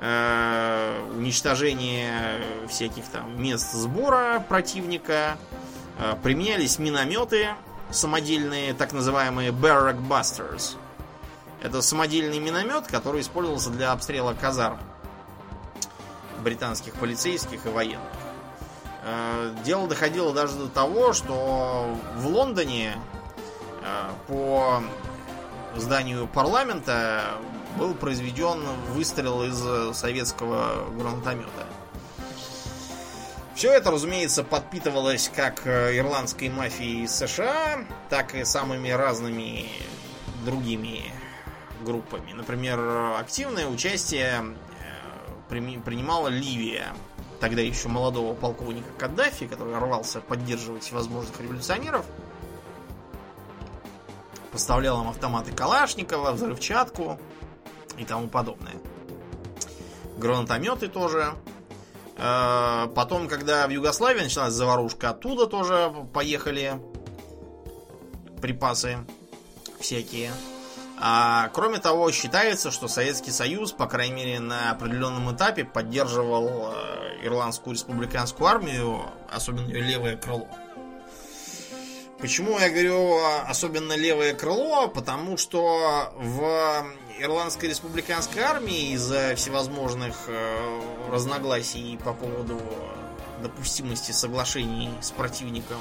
э, уничтожение всяких там мест сбора противника, Э, применялись минометы самодельные, так называемые Barrack Busters. Это самодельный миномет, который использовался для обстрела казарм британских полицейских и военных. Э, дело доходило даже до того, что в Лондоне э, по зданию парламента был произведен выстрел из советского гранатомета. Все это, разумеется, подпитывалось как э, ирландской мафией США, так и самыми разными другими группами. Например, активное участие э, принимала Ливия, тогда еще молодого полковника Каддафи, который рвался поддерживать возможных революционеров. Поставлял им автоматы Калашникова, взрывчатку и тому подобное. Гранатометы тоже. Э, потом, когда в Югославии началась заварушка, оттуда тоже поехали припасы всякие. А, кроме того, считается, что Советский Союз, по крайней мере, на определенном этапе поддерживал э, Ирландскую республиканскую армию, особенно ее левое крыло. Почему я говорю особенно левое крыло? Потому что в Ирландской республиканской армии из-за всевозможных э, разногласий по поводу допустимости соглашений с противником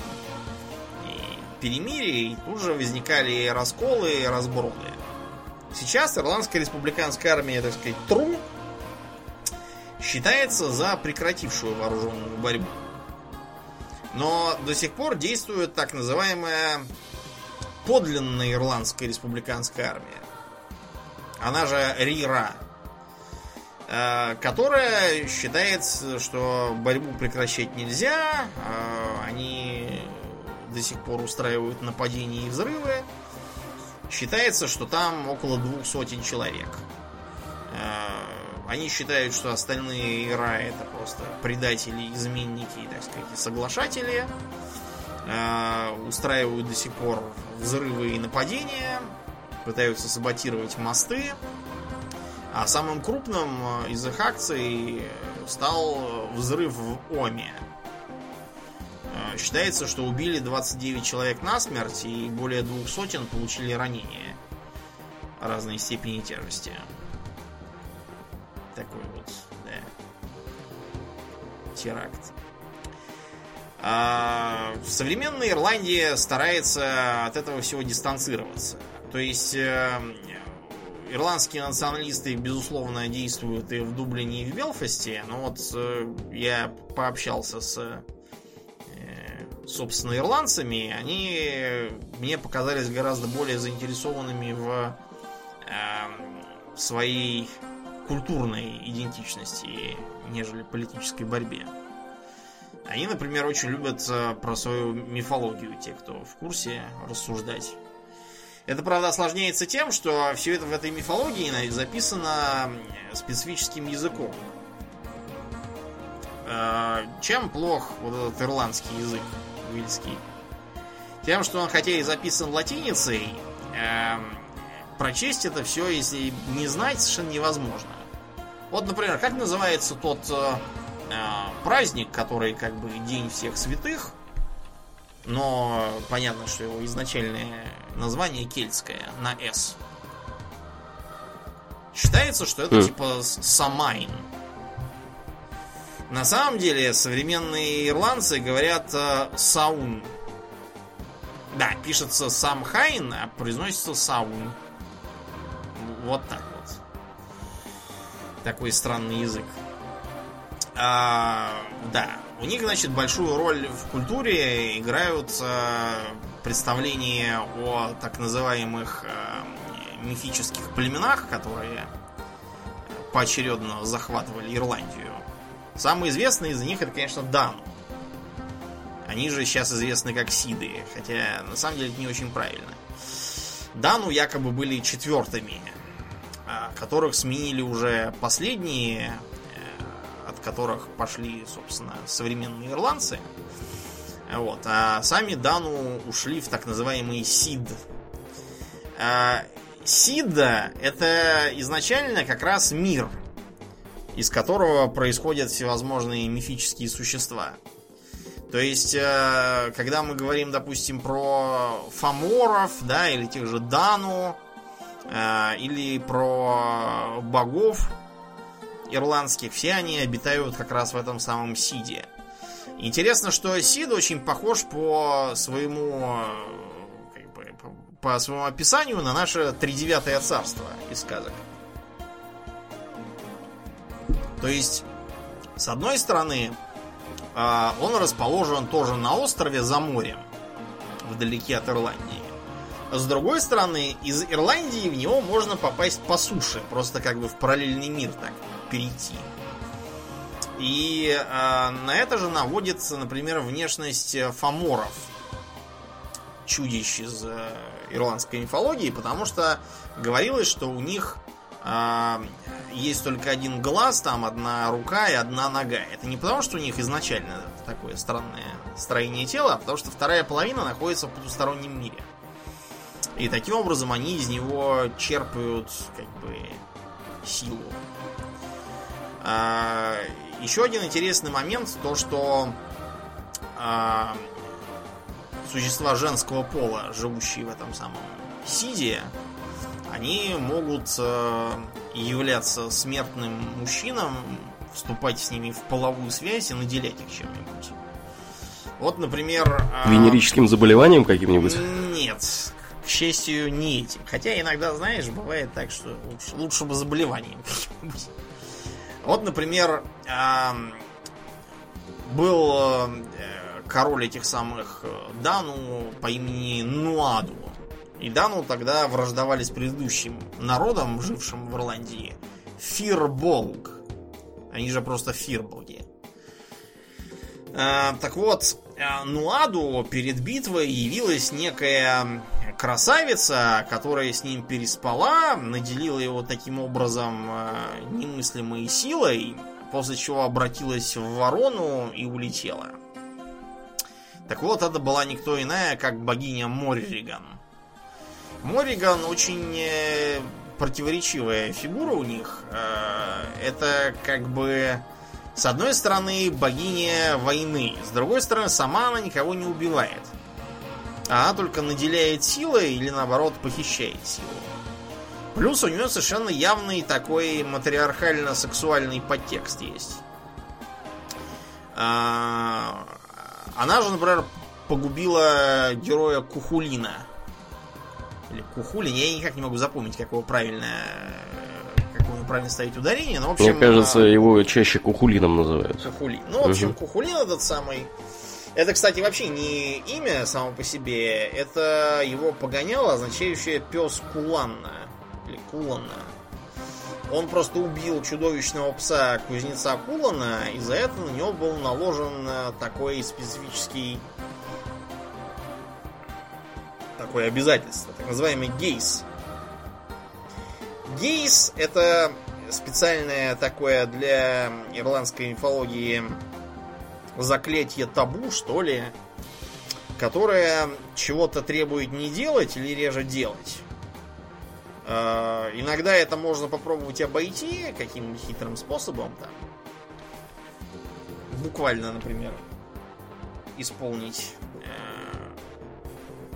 и перемирий, тут же возникали расколы и разброды. Сейчас Ирландская республиканская армия, так сказать, тру считается за прекратившую вооруженную борьбу. Но до сих пор действует так называемая подлинная Ирландская республиканская армия. Она же РИРА. Э, которая считает, что борьбу прекращать нельзя. Э, они до сих пор устраивают нападения и взрывы. Считается, что там около двух сотен человек. Э, они считают, что остальные Ира это просто предатели, изменники, так сказать, соглашатели. Устраивают до сих пор взрывы и нападения. Пытаются саботировать мосты. А самым крупным из их акций стал взрыв в Оме. Считается, что убили 29 человек насмерть и более двух сотен получили ранения разной степени тяжести. Такой вот, да, теракт. А современная Ирландия старается от этого всего дистанцироваться. То есть э, ирландские националисты, безусловно, действуют и в Дублине, и в Белфасте. Но вот э, я пообщался с, э, собственно, ирландцами. Они мне показались гораздо более заинтересованными в э, своей культурной идентичности, нежели политической борьбе. Они, например, очень любят э, про свою мифологию, те, кто в курсе, рассуждать. Это, правда, осложняется тем, что все это в этой мифологии записано специфическим языком. Э, чем плох вот этот ирландский язык, уильский? Тем, что он хотя и записан латиницей, эм, прочесть это все, если не знать, совершенно невозможно. Вот, например, как называется тот э, э, праздник, который как бы День всех святых, но понятно, что его изначальное название кельтское, на «С». Считается, что это mm. типа Самайн. На самом деле, современные ирландцы говорят э, Саун. Да, пишется Самхайн, а произносится Саун. Вот так вот. Такой странный язык. А, да, у них, значит, большую роль в культуре играют представления о так называемых э, мифических племенах, которые поочередно захватывали Ирландию. Самый известный из них это, конечно, Дану. Они же сейчас известны как Сиды, хотя на самом деле это не очень правильно. Дану якобы были четвертыми, э, которых сменили уже последние которых пошли, собственно, современные ирландцы. Вот. А сами Дану ушли в так называемый СИД. А, Сида это изначально как раз мир, из которого происходят всевозможные мифические существа. То есть, э, когда мы говорим, допустим, про фаморов, да, или тех же Дану, э, или про богов, ирландских, все они обитают как раз в этом самом Сиде. Интересно, что Сид очень похож по своему как бы, по своему описанию на наше тридевятое царство из сказок. То есть, с одной стороны, а, он расположен тоже на острове за морем, вдалеке от Ирландии. С другой стороны, из Ирландии в него можно попасть по суше, просто как бы в параллельный мир так перейти. И э, на это же наводится, например, внешность фаморов, чудищ из э, ирландской мифологии, потому что говорилось, что у них э, есть только один глаз, там одна рука и одна нога. Это не потому, что у них изначально такое странное строение тела, а потому что вторая половина находится в потустороннем мире. И таким образом они из него черпают как бы силу. А, еще один интересный момент, то что а, существа женского пола, живущие в этом самом Сиде, они могут а, являться смертным мужчинам, вступать с ними в половую связь и наделять их чем-нибудь. Вот, например... Венерическим заболеванием каким-нибудь? Нет. к счастью, не этим. Хотя иногда, знаешь, бывает так, что лучше, лучше бы заболеванием каким-нибудь. Вот, например, был э, король этих самых э, Дану по имени Нуаду. И Дану тогда враждовали с предыдущим народом, жившим в Ирландии. Фирболг. Они же просто фирболги. Э, так вот, Нуаду перед битвой явилась некая красавица, которая с ним переспала, наделила его таким образом немыслимой силой, после чего обратилась в ворону и улетела. Так вот, это была никто иная, как богиня Морриган. Морриган очень э, противоречивая фигура у них. Э, это как бы с одной стороны богиня войны, с другой стороны сама она никого не убивает. Она только наделяет силой или наоборот похищает силу. Плюс у нее совершенно явный такой матриархально-сексуальный подтекст есть. А, она же, например, погубила героя Кухулина. Или Кухулин, я никак не могу запомнить, как его правильно как его правильно ставить ударение, но в общем... Мне кажется, а... его чаще Кухулином называют. Кухулин. Ну, в общем, угу. Кухулин этот самый... Это, кстати, вообще не имя само по себе, это его погоняло, означающее пес Куланна или Кулана. Он просто убил чудовищного пса кузнеца Кулана, и за это на него был наложен э, такой специфический такое обязательство, так называемый гейс. Гейс это специальное такое для ирландской мифологии заклятие табу, что ли, которое чего-то требует не делать или реже делать. Э, иногда это можно попробовать обойти каким-нибудь хитрым способом. Там. Буквально, например, исполнить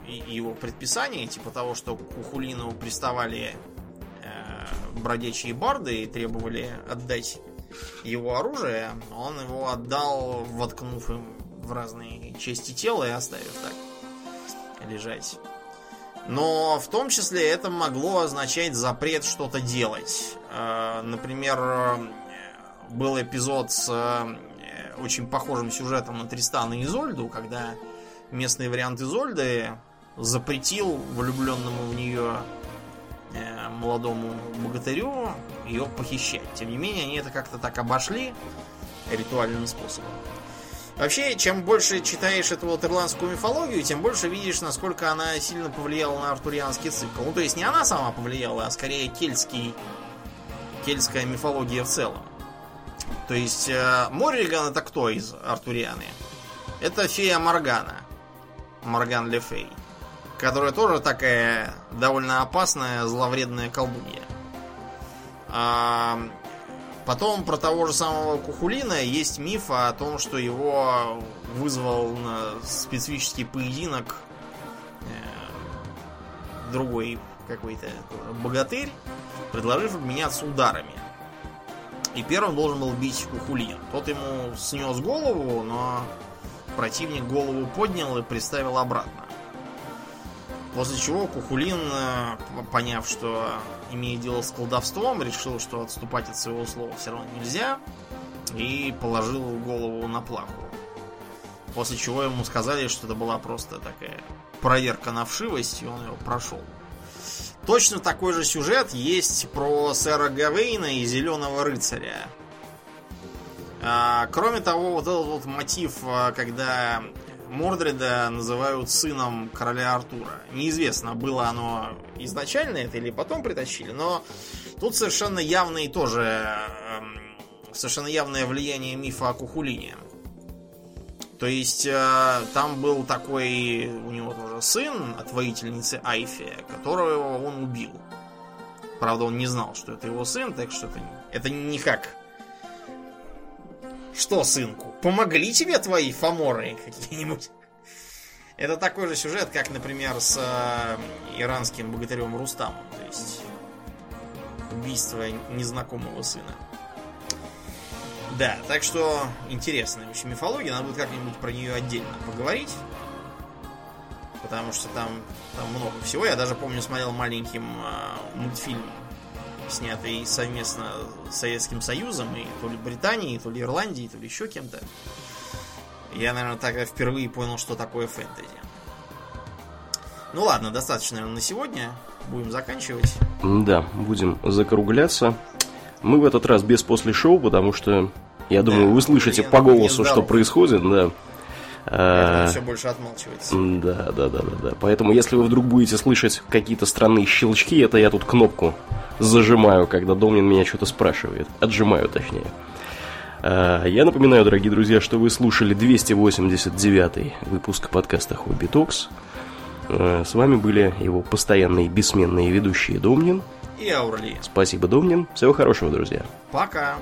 э, его предписание, типа того, что к Ухулину приставали э, бродячие барды и требовали отдать его оружие, он его отдал, воткнув им в разные части тела и оставив так лежать. Но в том числе это могло означать запрет что-то делать. Э, например, был эпизод с э, очень похожим сюжетом на Тристана и Изольду, когда местный вариант Изольды запретил влюбленному в нее э, молодому богатырю ее похищать. Тем не менее, они это как-то так обошли ритуальным способом. Вообще, чем больше читаешь эту вот ирландскую мифологию, тем больше видишь, насколько она сильно повлияла на артурианский цикл. Ну, то есть не она сама повлияла, а скорее кельтский, кельтская мифология в целом. То есть э, Морриган это кто из артурианы? Это фея Моргана. Морган Лефей. Которая тоже такая довольно опасная, зловредная колдунья. А, Потом про того же самого Кухулина есть миф о том, что его вызвал на специфический поединок э, другой какой-то богатырь, предложив обменяться ударами. И первым должен был бить Кухулин. Тот ему снес голову, но противник голову поднял и приставил обратно. После чего Кухулин, э, поняв, что имеет дело с колдовством, решил, что отступать от своего слова все равно нельзя, и положил голову на плаху. После чего ему сказали, что это была просто такая проверка на вшивость, и он его прошел. Точно такой же сюжет есть про сэра Гавейна и Зеленого рыцаря. А, кроме того, вот этот вот мотив, а, когда Мордреда называют сыном короля Артура. Неизвестно, было оно изначально это или потом притащили, но тут совершенно явный тоже эм, совершенно явное влияние мифа о Кухулине. То есть э, там был такой у него тоже сын от воительницы Айфи, которого он убил. Правда, он не знал, что это его сын, так что это, это никак что, сынку, помогли тебе твои фаморы какие-нибудь? Это такой же сюжет, как, например, с э, иранским богатырем Рустамом. То есть убийство незнакомого сына. Да, так что интересная очень мифология. Надо будет как-нибудь про нее отдельно поговорить. потому что там, там много всего. Я даже помню, смотрел маленьким э, мультфильм, снятый совместно с Советским Союзом, и то ли Британией, то ли Ирландией, то ли еще кем-то. Я, наверное, тогда впервые понял, что такое фэнтези. Ну ладно, достаточно, наверное, на сегодня. Будем заканчивать. Да, будем закругляться. Мы в этот раз без после шоу, потому что, я думаю, да, вы слышите по голосу, что происходит, да. А, все больше отмалчивается. Да, да, да, да, да. Поэтому, если вы вдруг будете слышать какие-то странные щелчки, это я тут кнопку зажимаю, когда Домнин меня что-то спрашивает. Отжимаю, точнее. А, я напоминаю, дорогие друзья, что вы слушали 289 выпуск подкаста Хобби Токс. А, с вами были его постоянные бессменные ведущие Домнин и Аурли. Спасибо, Домнин. Всего хорошего, друзья. Пока.